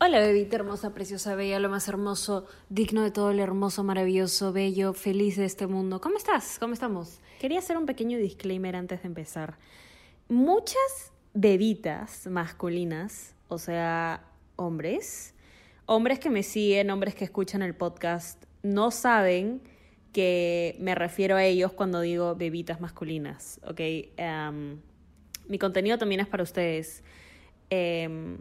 Hola, bebita hermosa, preciosa, bella, lo más hermoso, digno de todo lo hermoso, maravilloso, bello, feliz de este mundo. ¿Cómo estás? ¿Cómo estamos? Quería hacer un pequeño disclaimer antes de empezar. Muchas bebitas masculinas, o sea, hombres, hombres que me siguen, hombres que escuchan el podcast, no saben que me refiero a ellos cuando digo bebitas masculinas, ¿ok? Em, mi contenido también es para ustedes. Em,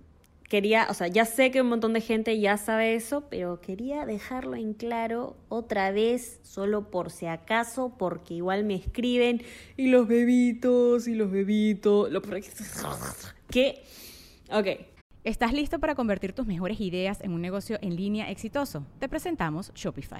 quería, o sea, ya sé que un montón de gente ya sabe eso, pero quería dejarlo en claro otra vez, solo por si acaso, porque igual me escriben y los bebitos y los bebitos, lo ¿Qué? Ok. ¿Estás listo para convertir tus mejores ideas en un negocio en línea exitoso? Te presentamos Shopify.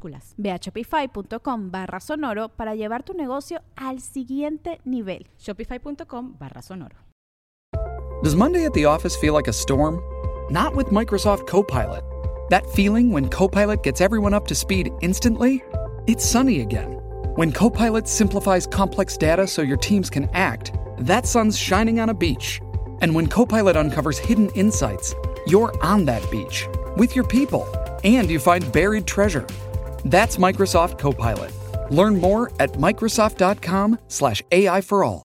Ve a shopify.com barra sonoro para llevar tu negocio al siguiente nivel. Shopify.com barra sonoro. Does Monday at the office feel like a storm? Not with Microsoft Copilot. That feeling when Copilot gets everyone up to speed instantly? It's sunny again. When Copilot simplifies complex data so your teams can act, that sun's shining on a beach. And when Copilot uncovers hidden insights, you're on that beach with your people and you find buried treasure. That's Microsoft Copilot. Learn more at Microsoft.com/slash AI for all.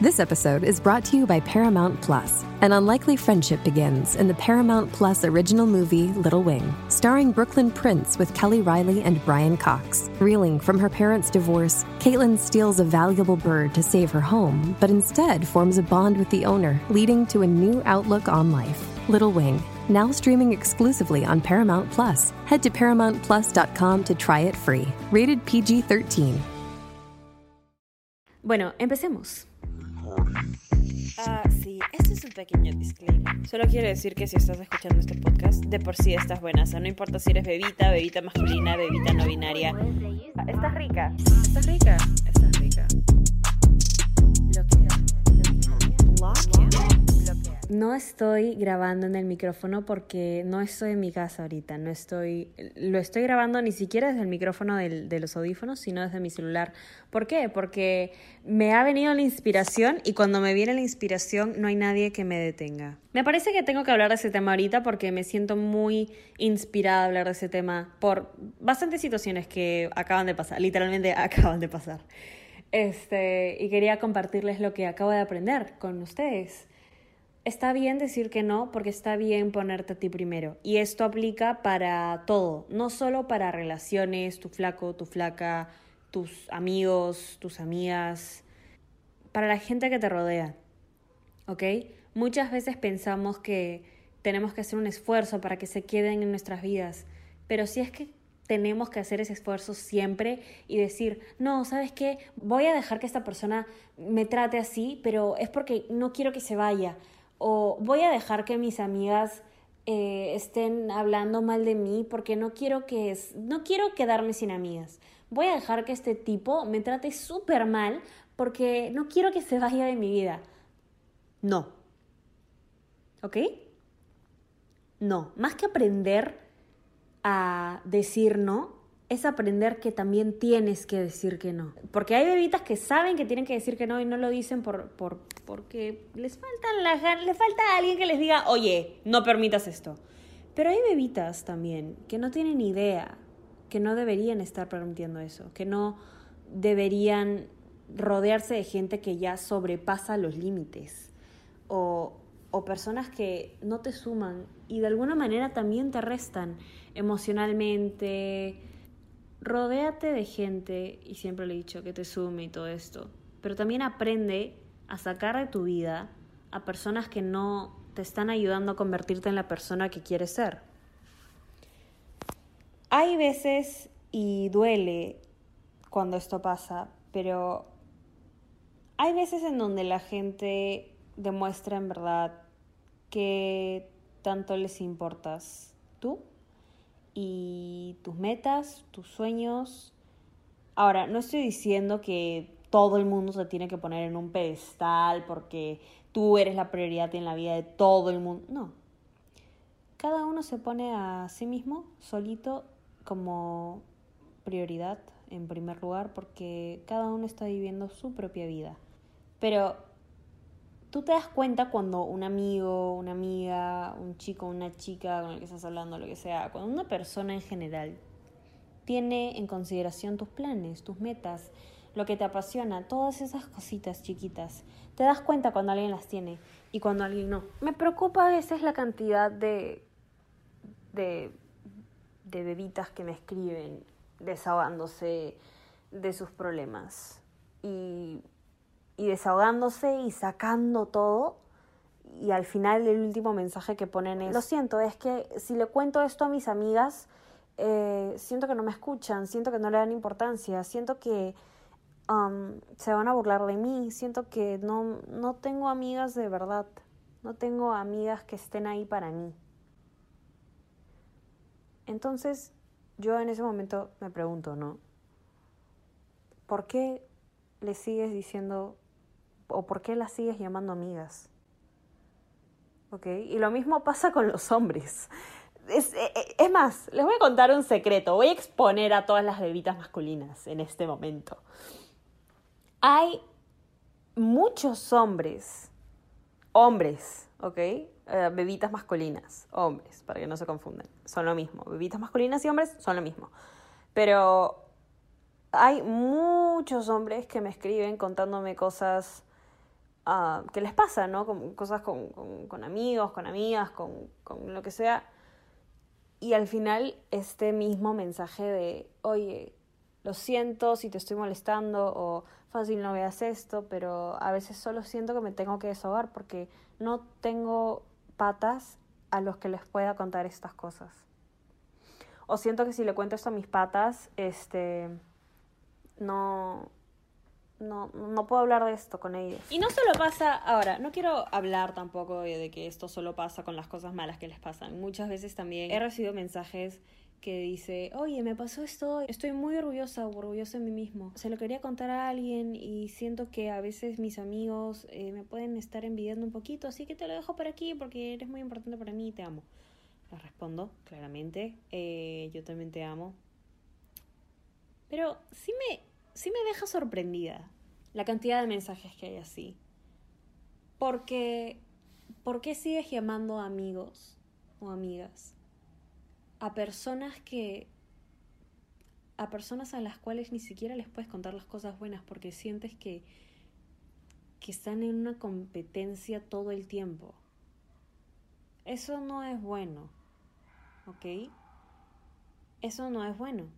This episode is brought to you by Paramount Plus. An unlikely friendship begins in the Paramount Plus original movie Little Wing, starring Brooklyn Prince with Kelly Riley and Brian Cox. Reeling from her parents' divorce, Caitlin steals a valuable bird to save her home, but instead forms a bond with the owner, leading to a new outlook on life. Little Wing, now streaming exclusively on Paramount Plus. Head to ParamountPlus.com to try it free. Rated PG 13. Bueno, empecemos. Ah, sí, este es un pequeño disclaimer. Solo quiero decir que si estás escuchando este podcast, de por sí estás buena. O sea, no importa si eres bebita, bebita masculina, bebita no binaria. Estás rica. Estás rica. Estás rica. No estoy grabando en el micrófono porque no estoy en mi casa ahorita, no estoy, lo estoy grabando ni siquiera desde el micrófono de los audífonos, sino desde mi celular. ¿Por qué? Porque me ha venido la inspiración y cuando me viene la inspiración no hay nadie que me detenga. Me parece que tengo que hablar de ese tema ahorita porque me siento muy inspirada a hablar de ese tema por bastantes situaciones que acaban de pasar, literalmente acaban de pasar. Este, y quería compartirles lo que acabo de aprender con ustedes está bien decir que no porque está bien ponerte a ti primero. Y esto aplica para todo, no solo para relaciones, tu flaco, tu flaca, tus amigos, tus amigas, para la gente que te rodea. ¿Ok? Muchas veces pensamos que tenemos que hacer un esfuerzo para que se queden en nuestras vidas, pero si es que tenemos que hacer ese esfuerzo siempre y decir, no, ¿sabes qué? Voy a dejar que esta persona me trate así, pero es porque no quiero que se vaya o voy a dejar que mis amigas eh, estén hablando mal de mí porque no quiero que no quiero quedarme sin amigas. Voy a dejar que este tipo me trate súper mal porque no quiero que se vaya de mi vida. No. ¿Ok? No. Más que aprender a decir no, es aprender que también tienes que decir que no. Porque hay bebitas que saben que tienen que decir que no y no lo dicen por, por, porque les falta, la, les falta alguien que les diga, oye, no permitas esto. Pero hay bebitas también que no tienen idea, que no deberían estar permitiendo eso, que no deberían rodearse de gente que ya sobrepasa los límites o, o personas que no te suman y de alguna manera también te restan emocionalmente, rodéate de gente, y siempre le he dicho que te sume y todo esto, pero también aprende a sacar de tu vida a personas que no te están ayudando a convertirte en la persona que quieres ser. Hay veces, y duele cuando esto pasa, pero hay veces en donde la gente demuestra en verdad que tanto les importas tú y tus metas, tus sueños. Ahora, no estoy diciendo que todo el mundo se tiene que poner en un pedestal porque tú eres la prioridad en la vida de todo el mundo. No. Cada uno se pone a sí mismo, solito, como prioridad en primer lugar porque cada uno está viviendo su propia vida. Pero tú te das cuenta cuando un amigo, una amiga, un chico, una chica con el que estás hablando, lo que sea, cuando una persona en general tiene en consideración tus planes, tus metas, lo que te apasiona, todas esas cositas chiquitas. Te das cuenta cuando alguien las tiene y cuando alguien no. Me preocupa a veces la cantidad de, de, de bebitas que me escriben desahogándose de sus problemas. Y y desahogándose y sacando todo. Y al final el último mensaje que ponen es, lo siento, es que si le cuento esto a mis amigas, eh, siento que no me escuchan, siento que no le dan importancia, siento que um, se van a burlar de mí, siento que no, no tengo amigas de verdad, no tengo amigas que estén ahí para mí. Entonces yo en ese momento me pregunto, ¿no? ¿Por qué le sigues diciendo o por qué las sigues llamando amigas. ¿Ok? Y lo mismo pasa con los hombres. Es, eh, eh, es, más, les voy a contar un secreto. Voy a exponer a todas las bebitas masculinas en este momento. Hay muchos hombres, hombres, ¿ok? Eh, bebitas masculinas, hombres, para que no se confundan. Son lo mismo. Bebitas masculinas y hombres son lo mismo. Pero hay muchos hombres que me escriben contándome cosas uh, que les pasa, ¿no? Con, cosas con, con, amigos, con amigas, con, con lo que sea. Y al final este mismo mensaje de, oye, lo siento si te estoy molestando o fácil no veas esto, pero a veces solo siento que me tengo que desahogar porque no tengo patas a los que les pueda contar estas cosas. O siento que si le cuento esto a mis patas, este, no, no, no puedo hablar de esto con ellos. Y no solo pasa, ahora, no quiero hablar tampoco de, que esto solo pasa con las cosas malas que les pasan. Muchas veces también he recibido mensajes que dice, oye, me pasó esto, estoy muy orgullosa o orgullosa de mí mismo. Se lo quería contar a alguien y siento que a veces mis amigos eh, me pueden estar envidiando un poquito, así que te lo dejo por aquí porque eres muy importante para mí y te amo. Les respondo claramente, eh, yo también te amo. Pero sí me sí me deja sorprendida la cantidad de mensajes que hay así. Porque, ¿por qué sigues llamando amigos o amigas a personas que a personas a las cuales ni siquiera les puedes contar las cosas buenas porque sientes que que están en una competencia todo el tiempo. Eso no es bueno. ¿Ok? Eso no es bueno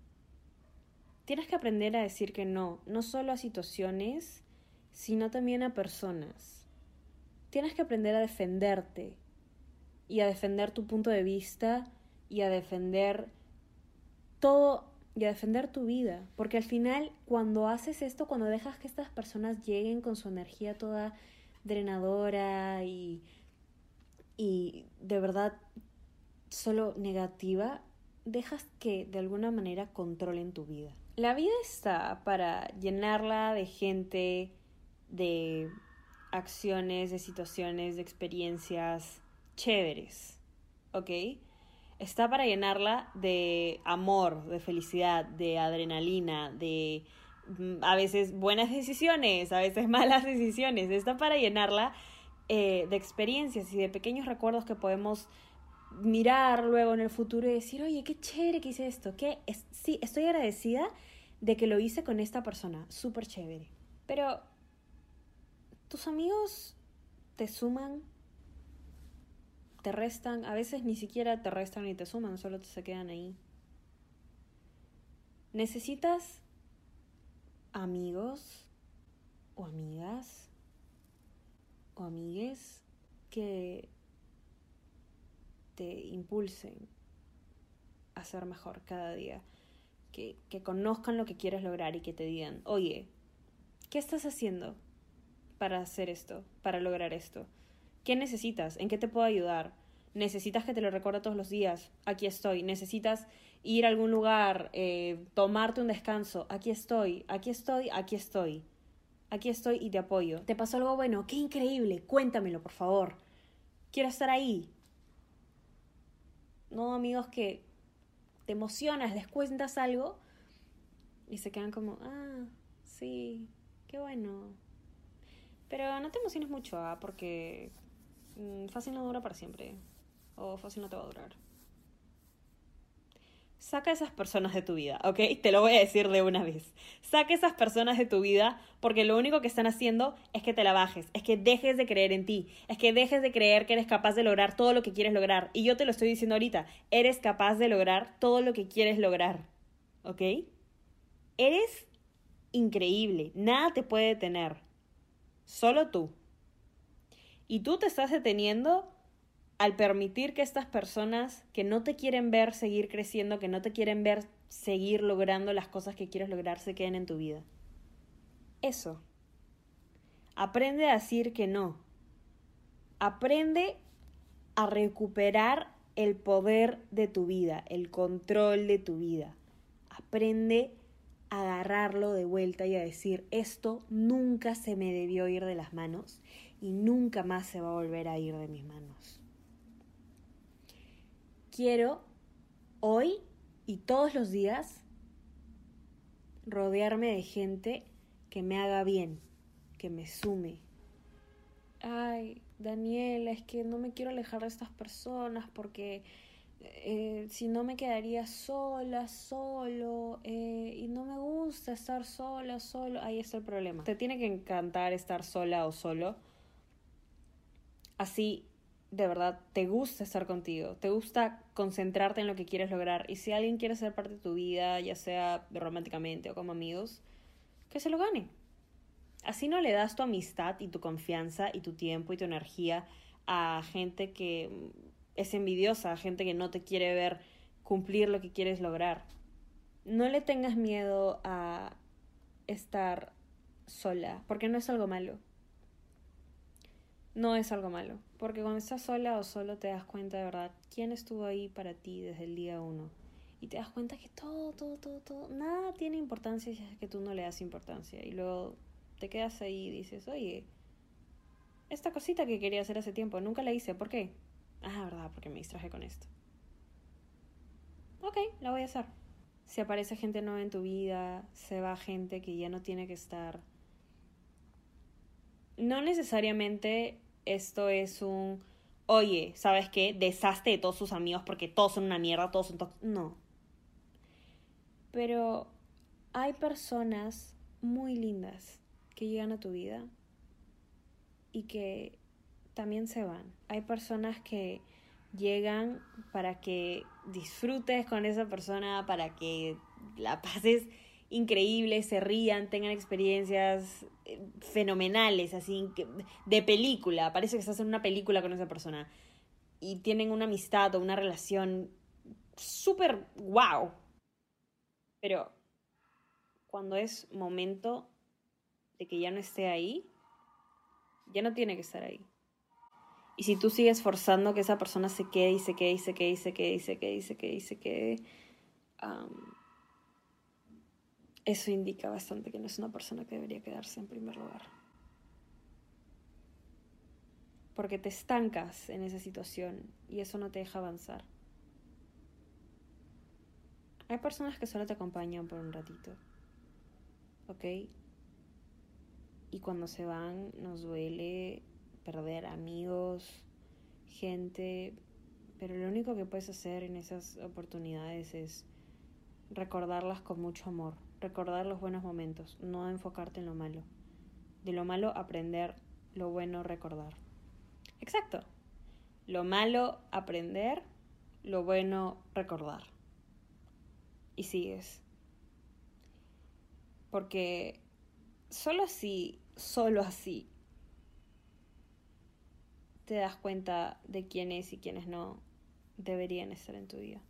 tienes que aprender a decir que no, no solo a situaciones, sino también a personas. Tienes que aprender a defenderte y a defender tu punto de vista y a defender todo y a defender tu vida, porque al final cuando haces esto, cuando dejas que estas personas lleguen con su energía toda drenadora y, y de verdad solo negativa, dejas que de alguna manera controlen tu vida. La vida está para llenarla de gente, de acciones, de situaciones, de experiencias chéveres, ¿ok? Está para llenarla de amor, de felicidad, de adrenalina, de mm, a veces buenas decisiones, a veces malas decisiones. Está para llenarla eh, de experiencias y de pequeños recuerdos que podemos mirar luego en el futuro y decir, oye, qué chévere que hice esto, que sí, estoy agradecida de que lo hice con esta persona, súper chévere. Pero, ¿tus amigos te suman? ¿Te restan? A veces ni siquiera te restan ni te suman, solo se quedan ahí. ¿Necesitas amigos o amigas o amigues que te impulsen a ser mejor cada día. Que, que conozcan lo que quieres lograr y que te digan, oye, ¿qué estás haciendo para hacer esto, para lograr esto? ¿Qué necesitas? ¿En qué te puedo ayudar? ¿Necesitas que te lo recuerde todos los días? Aquí estoy. ¿Necesitas ir a algún lugar, eh, tomarte un descanso? Aquí estoy, aquí estoy, aquí estoy. Aquí estoy y te apoyo. ¿Te pasó algo bueno? ¡Qué increíble! Cuéntamelo, por favor. Quiero estar ahí. No, amigos, que te emocionas, les cuentas algo y se quedan como, ah, sí, qué bueno. Pero no te emociones mucho, ¿ah? porque mm, fácil no dura para siempre. O fácil no te va a durar. Saca esas personas de tu vida, ¿ok? Te lo voy a decir de una vez. Saca esas personas de tu vida porque lo único que están haciendo es que te la bajes, es que dejes de creer en ti, es que dejes de creer que eres capaz de lograr todo lo que quieres lograr. Y yo te lo estoy diciendo ahorita, eres capaz de lograr todo lo que quieres lograr, ¿ok? Eres increíble, nada te puede detener, solo tú. Y tú te estás deteniendo al permitir que estas personas que no te quieren ver seguir creciendo, que no te quieren ver seguir logrando las cosas que quieres lograr, se queden en tu vida. Eso. Aprende a decir que no. Aprende a recuperar el poder de tu vida, el control de tu vida. Aprende a agarrarlo de vuelta y a decir, esto nunca se me debió ir de las manos y nunca más se va a volver a ir de mis manos quiero hoy y todos los días rodearme de gente que me haga bien, que me sume. Ay, Daniela, es que no me quiero alejar de estas personas porque eh, si no me quedaría sola, solo, eh, y no me gusta estar sola, solo. Ahí está el problema. Te tiene que encantar estar sola o solo. Así de verdad te gusta estar contigo, te gusta concentrarte en lo que quieres lograr y si alguien quiere ser parte de tu vida, ya sea románticamente o como amigos, que se lo gane. Así no le das tu amistad y tu confianza y tu tiempo y tu energía a gente que es envidiosa, a gente que no te quiere ver cumplir lo que quieres lograr. No le tengas miedo a estar sola, porque no es algo malo no es algo malo, porque cuando estás sola o solo te das cuenta de verdad quién estuvo ahí para ti desde el día uno. Y te das cuenta que todo, todo, todo, todo, nada tiene importancia si es que tú no le das importancia. Y luego te quedas ahí y dices, oye, esta cosita que quería hacer hace tiempo, nunca la hice, ¿por qué? Ah, verdad, porque me distraje con esto. Ok, la voy a hacer. Si aparece gente nueva en tu vida, se va gente que ya no tiene que estar no necesariamente esto es un, oye, ¿sabes qué? Deshazte de todos sus amigos porque todos son una mierda, todos son... No. Pero hay personas muy lindas que llegan a tu vida y que también se van. Hay personas que llegan para que disfrutes con esa persona, para que la pases increíbles, se rían, tengan experiencias eh, fenomenales, así, de película. Parece que estás en una película con esa persona. Y tienen una amistad o una relación súper wow. Pero cuando es momento de que ya no esté ahí, ya no tiene que estar ahí. Y si tú sigues forzando que esa persona se quede y se quede y se quede y se quede y se quede y se quede y se quede, eso indica bastante que no es una persona que debería quedarse en primer lugar. Porque te estancas en esa situación y eso no te deja avanzar. Hay personas que solo te acompañan por un ratito. ¿Ok? Y cuando se van nos duele perder amigos, gente, pero lo único que puedes hacer en esas oportunidades es recordarlas con mucho amor recordar los buenos momentos, no enfocarte en lo malo. De lo malo aprender, lo bueno recordar. Exacto. Lo malo aprender, lo bueno recordar. Y sigues. Porque solo así, solo así, te das cuenta de quiénes y quiénes no deberían estar en tu vida.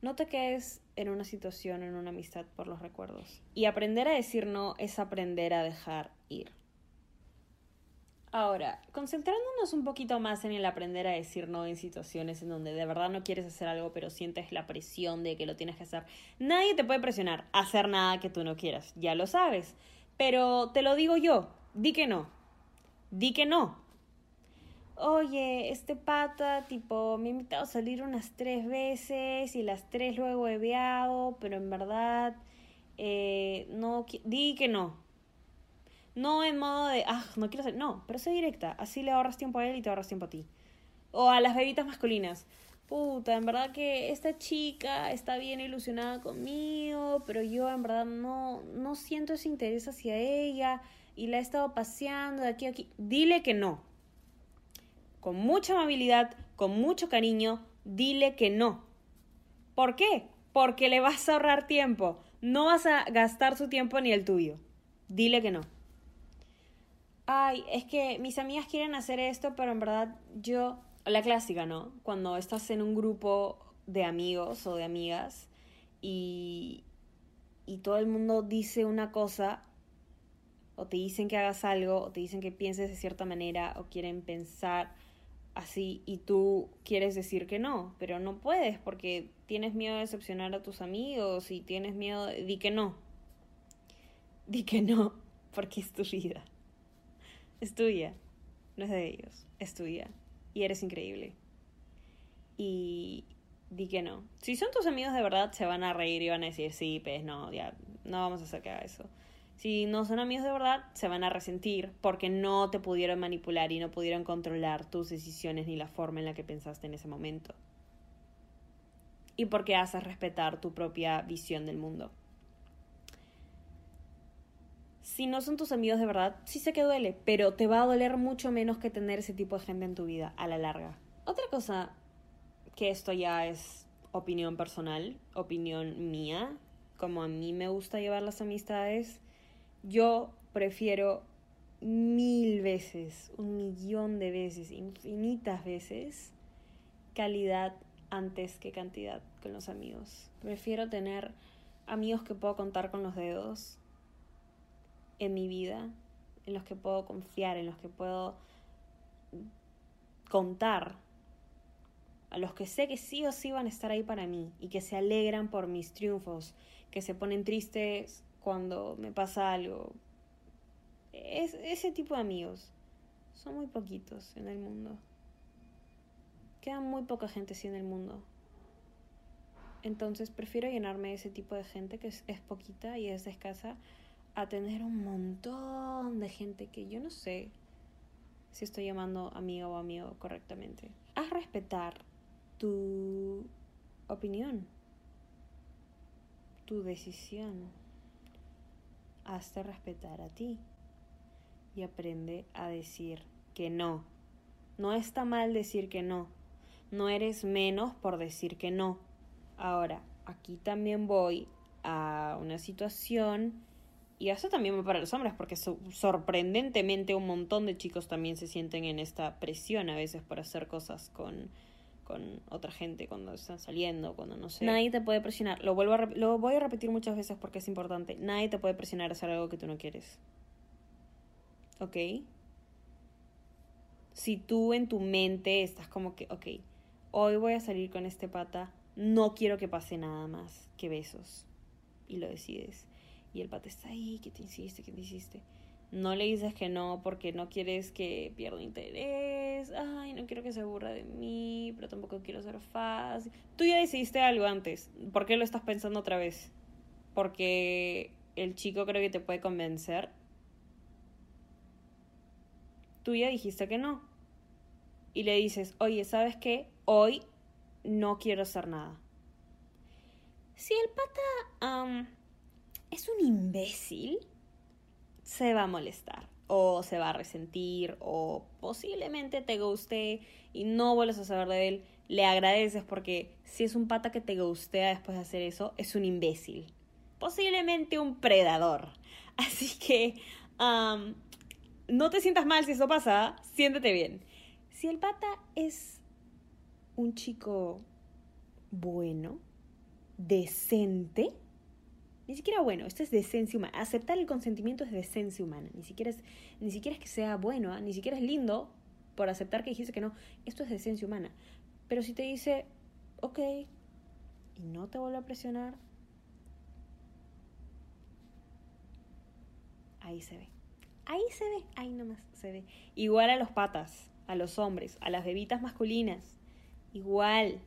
No te quedes en una situación, en una amistad por los recuerdos. Y aprender a decir no es aprender a dejar ir. Ahora, concentrándonos un poquito más en el aprender a decir no en situaciones en donde de verdad no quieres hacer algo, pero sientes la presión de que lo tienes que hacer. Nadie te puede presionar a hacer nada que tú no quieras, ya lo sabes. Pero te lo digo yo, di que no. Di que no. Oye, este pata, tipo, me ha invitado a salir unas tres veces y las tres luego he veado, pero en verdad, eh, no, di que no no en modo de, ah, no quiero ser. No, pero sé directa. Así le ahorras tiempo a él y te ahorras tiempo a ti. O a las bebitas masculinas. Puta, en verdad que esta chica está bien ilusionada conmigo, pero yo en verdad no, no siento ese interés hacia ella y la he estado paseando de aquí a aquí. Dile que no. Con mucha amabilidad, con mucho cariño, dile que no. ¿Por qué? Porque le vas a ahorrar tiempo. No vas a gastar su tiempo ni el tuyo. Dile que no ay, es que mis amigas quieren hacer esto, pero en verdad yo, la clásica, ¿no? Cuando estás en un grupo de amigos o de amigas y, y todo el mundo dice una cosa, o te dicen que hagas algo, o te dicen que pienses de cierta manera, o quieren pensar así, y tú quieres decir que no, pero no puedes porque tienes miedo de decepcionar a tus amigos y tienes miedo, de... di que no. Di que no, porque es tu vida. Es tuya, no es de ellos, es tuya. Y eres increíble. Y di que no. Si son tus amigos de verdad, se van a reír y van a decir, sí, pues no, ya, no vamos a hacer que haga eso. Si no son amigos de verdad, se van a resentir porque no te pudieron manipular y no pudieron controlar tus decisiones ni la forma en la que pensaste en ese momento. Y porque haces respetar tu propia visión del mundo si no son tus amigos de verdad, sí sé que duele, pero te va a doler mucho menos que tener ese tipo de gente en tu vida a la larga. Otra cosa, que esto ya es opinión personal, opinión mía, como a mí me gusta llevar las amistades, yo prefiero mil veces, un millón de veces, infinitas veces, calidad antes que cantidad con los amigos. Prefiero tener amigos que puedo contar con los dedos en mi vida, en los que puedo confiar, en los que puedo contar, a los que sé que sí o sí van a estar ahí para mí y que se alegran por mis triunfos, que se ponen tristes cuando me pasa algo. Es, ese tipo de amigos son muy poquitos en el mundo. Queda muy poca gente así en el mundo. Entonces prefiero llenarme de ese tipo de gente que es, es poquita y es escasa a tener un montón de gente que yo no sé si estoy llamando amigo o amigo correctamente. Haz respetar tu opinión, tu decisión. Hazte respetar a ti y aprende a decir que no. No está mal decir que no. No eres menos por decir que no. Ahora, aquí también voy a una situación y eso también va para los hombres, porque sorprendentemente un montón de chicos también se sienten en esta presión a veces por hacer cosas con, con otra gente cuando están saliendo, cuando no sé. Nadie te puede presionar. Lo, vuelvo a lo voy a repetir muchas veces porque es importante. Nadie te puede presionar a hacer algo que tú no quieres. ¿Ok? Si tú en tu mente estás como que, ok, hoy voy a salir con este pata, no quiero que pase nada más que besos. Y lo decides y el pata está ahí, que te insiste, que te insiste. No le dices que no porque no quieres que pierda interés. Ay, no quiero que se aburra de mí, pero tampoco quiero ser fácil. Tú ya decidiste algo antes. ¿Por qué lo estás pensando otra vez? Porque el chico creo que te puede convencer. Tú ya dijiste que no. Y le dices, oye, ¿sabes qué? Hoy no quiero hacer nada. Si el pata es un imbécil, se va a molestar o se va a resentir o posiblemente te guste y no vuelves a saber de él, le agradeces porque si es un pata que te gustea después de hacer eso, es un imbécil. Posiblemente un predador. Así que no te sientas mal si eso pasa, siéntete bien. Si el pata es un chico bueno, decente, ni siquiera bueno, esto es decencia humana. Aceptar el consentimiento es decencia humana. Ni siquiera es, ni siquiera es que sea bueno, ¿ah? ni siquiera es lindo por aceptar que dijiste que no. Esto es decencia humana. Pero si te dice, ok, y no te vuelve a presionar, ahí se ve. Ahí se ve, ahí nomás se ve. Igual a los patas, a los hombres, a las bebitas masculinas. Igual,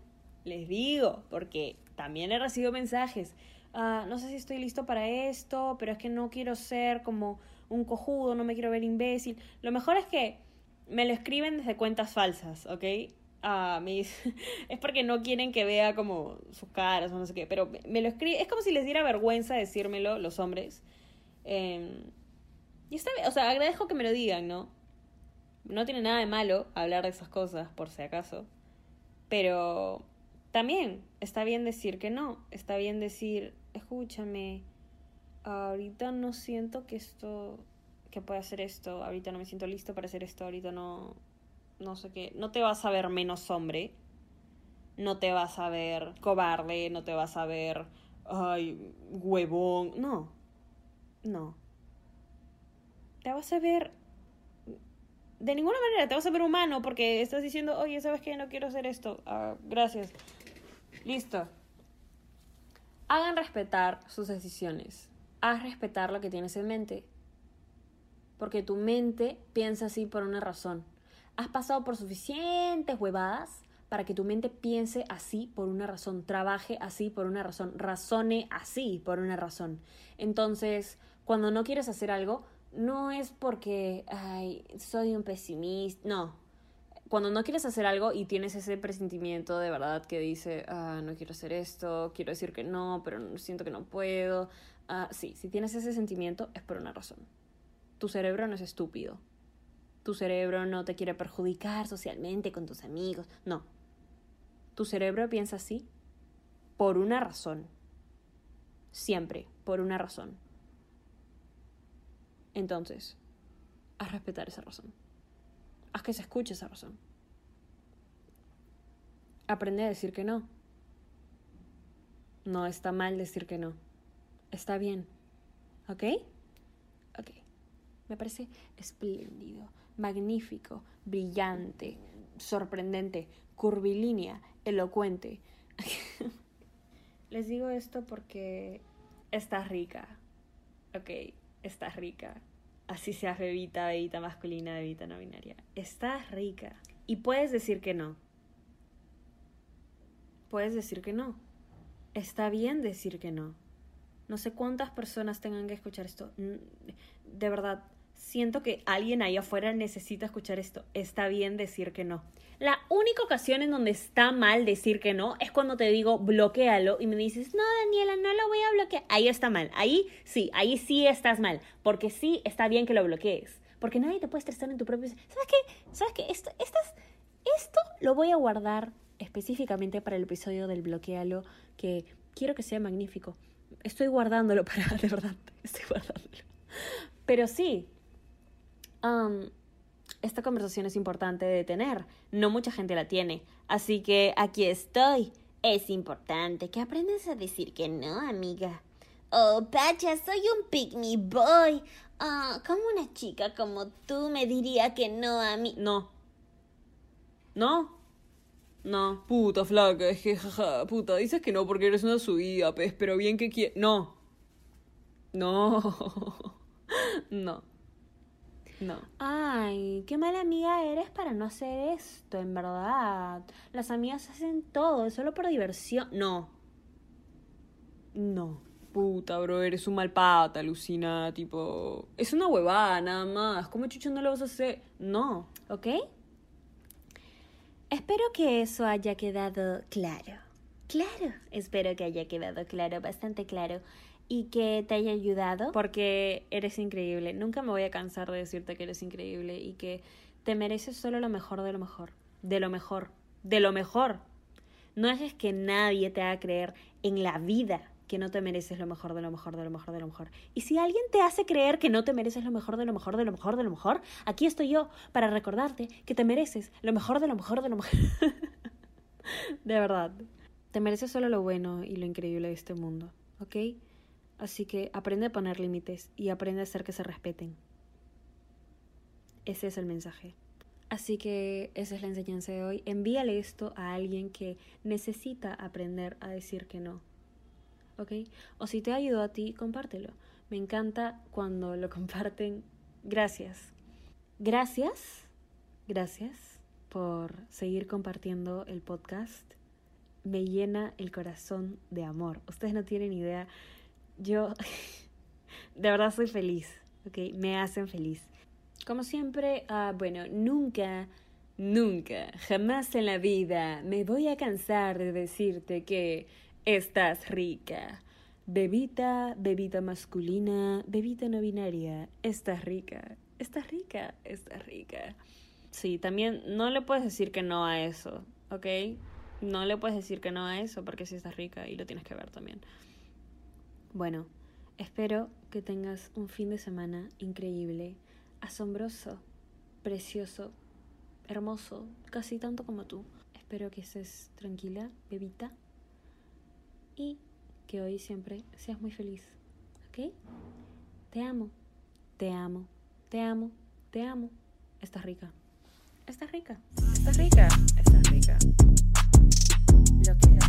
les digo, porque también he recibido mensajes. Ah, no sé si estoy listo para esto, pero es que no quiero ser como un cojudo, no me quiero ver imbécil. Lo mejor es que me lo escriben desde cuentas falsas, ¿ok? Uh, es porque no quieren que vea como sus caras o no sé qué, pero me lo escriben, es como si les diera vergüenza decírmelo los hombres. Eh, y está bien, o sea, agradezco que me lo digan, ¿no? No tiene nada de malo hablar de esas cosas, por si acaso. Pero también está bien decir que no. Está bien decir, escúchame, ahorita no siento que esto, que pueda hacer esto, ahorita no me siento listo para hacer esto, ahorita no, no sé qué. No te vas a ver menos hombre, no te vas a ver cobarde, no te vas a ver, ay, huevón, no, no. Te vas a ver de ninguna manera te vas a ver humano porque estás diciendo, oye, ¿sabes qué? No quiero hacer esto. Ah, gracias. Listo. Hagan respetar sus decisiones. Haz respetar lo que tienes en mente. Porque tu mente piensa así por una razón. Has pasado por suficientes huevadas para que tu mente piense así por una razón, trabaje así por una razón, razone así por una razón. Entonces, cuando no quieres hacer algo, no es porque, ay, soy un pesimista, no, cuando no quieres hacer algo y tienes ese presentimiento de verdad que dice, ah, no quiero hacer esto, quiero decir que no, pero siento que no puedo. Ah, sí, si tienes ese sentimiento es por una razón. Tu cerebro no es estúpido. Tu cerebro no te quiere perjudicar socialmente con tus amigos. No. Tu cerebro piensa así por una razón. Siempre, por una razón. Entonces, a respetar esa razón. Haz que se escuche esa razón. Aprende a decir que no. No está mal decir que no. Está bien. ¿Ok? Ok. Me parece espléndido, magnífico, brillante, sorprendente, curvilínea, elocuente. Les digo esto porque estás rica. Ok, estás rica así seas bebita, bebita masculina, bebita no binaria. Estás rica. Y puedes decir que no. Puedes decir que no. Está bien decir que no. No sé cuántas personas tengan que escuchar esto. De verdad, siento que alguien ahí afuera necesita escuchar esto. Está bien decir que no. La única ocasión en donde está mal decir que no es cuando te digo bloquealo y me dices, no, Daniela, no lo voy a bloquear. Ahí está mal. Ahí sí, ahí sí estás mal. Porque sí está bien que lo bloquees. Porque nadie te puede estresar en tu propio. ¿Sabes qué? ¿Sabes qué? Esto, esto lo voy a guardar específicamente para el episodio del bloquealo, que quiero que sea magnífico. Estoy guardándolo para, de verdad, estoy guardándolo. Pero sí, esta conversación es importante de tener. No mucha gente la tiene. Así que aquí estoy. Es importante que aprendas a decir que no, amiga. Oh, Pacha, soy un pick boy. Ah, como una chica como tú me diría que no a mí. No. No. No. Puta flaca, es que jaja, puta, dices que no porque eres una subida, pez, pero bien que quieres. No. No. no. No. Ay, qué mala amiga eres para no hacer esto, en verdad. Las amigas hacen todo, solo por diversión. No. No. Puta, bro, eres un mal pata, alucina, tipo... Es una huevada, nada más. ¿Cómo chucho no lo vas a hacer? No. ¿Ok? Espero que eso haya quedado claro. Claro, espero que haya quedado claro, bastante claro y que te haya ayudado porque eres increíble. Nunca me voy a cansar de decirte que eres increíble y que te mereces solo lo mejor de lo mejor, de lo mejor, de lo mejor. No dejes que nadie te haga creer en la vida que no te mereces lo mejor de lo mejor de lo mejor de lo mejor. Y si alguien te hace creer que no te mereces lo mejor de lo mejor de lo mejor de lo mejor, aquí estoy yo para recordarte que te mereces lo mejor de lo mejor de lo mejor. de verdad. Te mereces solo lo bueno y lo increíble de este mundo, ¿ok? Así que aprende a poner límites y aprende a hacer que se respeten. Ese es el mensaje. Así que esa es la enseñanza de hoy. Envíale esto a alguien que necesita aprender a decir que no. ¿Ok? O si te ayudó a ti, compártelo. Me encanta cuando lo comparten. Gracias. Gracias. Gracias por seguir compartiendo el podcast. Me llena el corazón de amor. Ustedes no tienen idea. Yo de verdad soy feliz. ¿Ok? Me hacen feliz. Como siempre, ah, bueno, nunca, nunca, jamás en la vida me voy a cansar de decirte que estás rica. Bebita, bebita masculina, bebita no binaria, estás rica, estás rica, estás rica. Sí, también no le puedes decir que no a eso, ¿ok? No le puedes decir que no a eso porque si estás rica y lo tienes que ver también. Bueno, espero que tengas un fin de semana increíble asombroso, precioso, hermoso, casi tanto como tú. Espero que estés tranquila, bebita, y que hoy siempre seas muy feliz. ¿Ok? Te amo, te amo, te amo, te amo. Estás rica. Estás rica. Estás rica. Estás rica. Bloquea.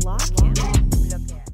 Bloquea. Bloquea.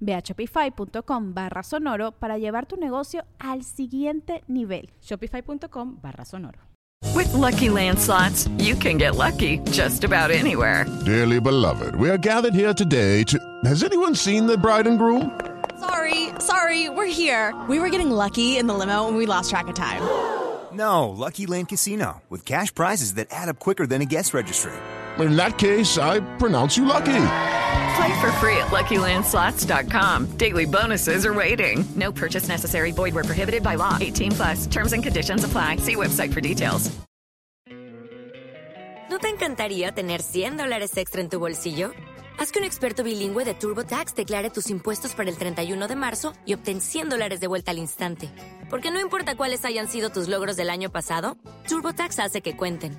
Ve a shopify.com barra sonoro para llevar tu negocio al siguiente nivel. Shopify.com barra sonoro. With Lucky Land slots, you can get lucky just about anywhere. Dearly beloved, we are gathered here today to. Has anyone seen the bride and groom? Sorry, sorry, we're here. We were getting lucky in the limo and we lost track of time. No, Lucky Land Casino, with cash prizes that add up quicker than a guest registry. In that case, I pronounce you lucky. Play for free at LuckyLandSlots.com. Daily bonuses are waiting. No purchase necessary. Void where prohibited by law. 18 plus. Terms and conditions apply. See website for details. ¿No te encantaría tener 100 dólares extra en tu bolsillo? Haz que un experto bilingüe de TurboTax declare tus impuestos para el 31 de marzo y obtén 100 dólares de vuelta al instante. Porque no importa cuáles hayan sido tus logros del año pasado, TurboTax hace que cuenten.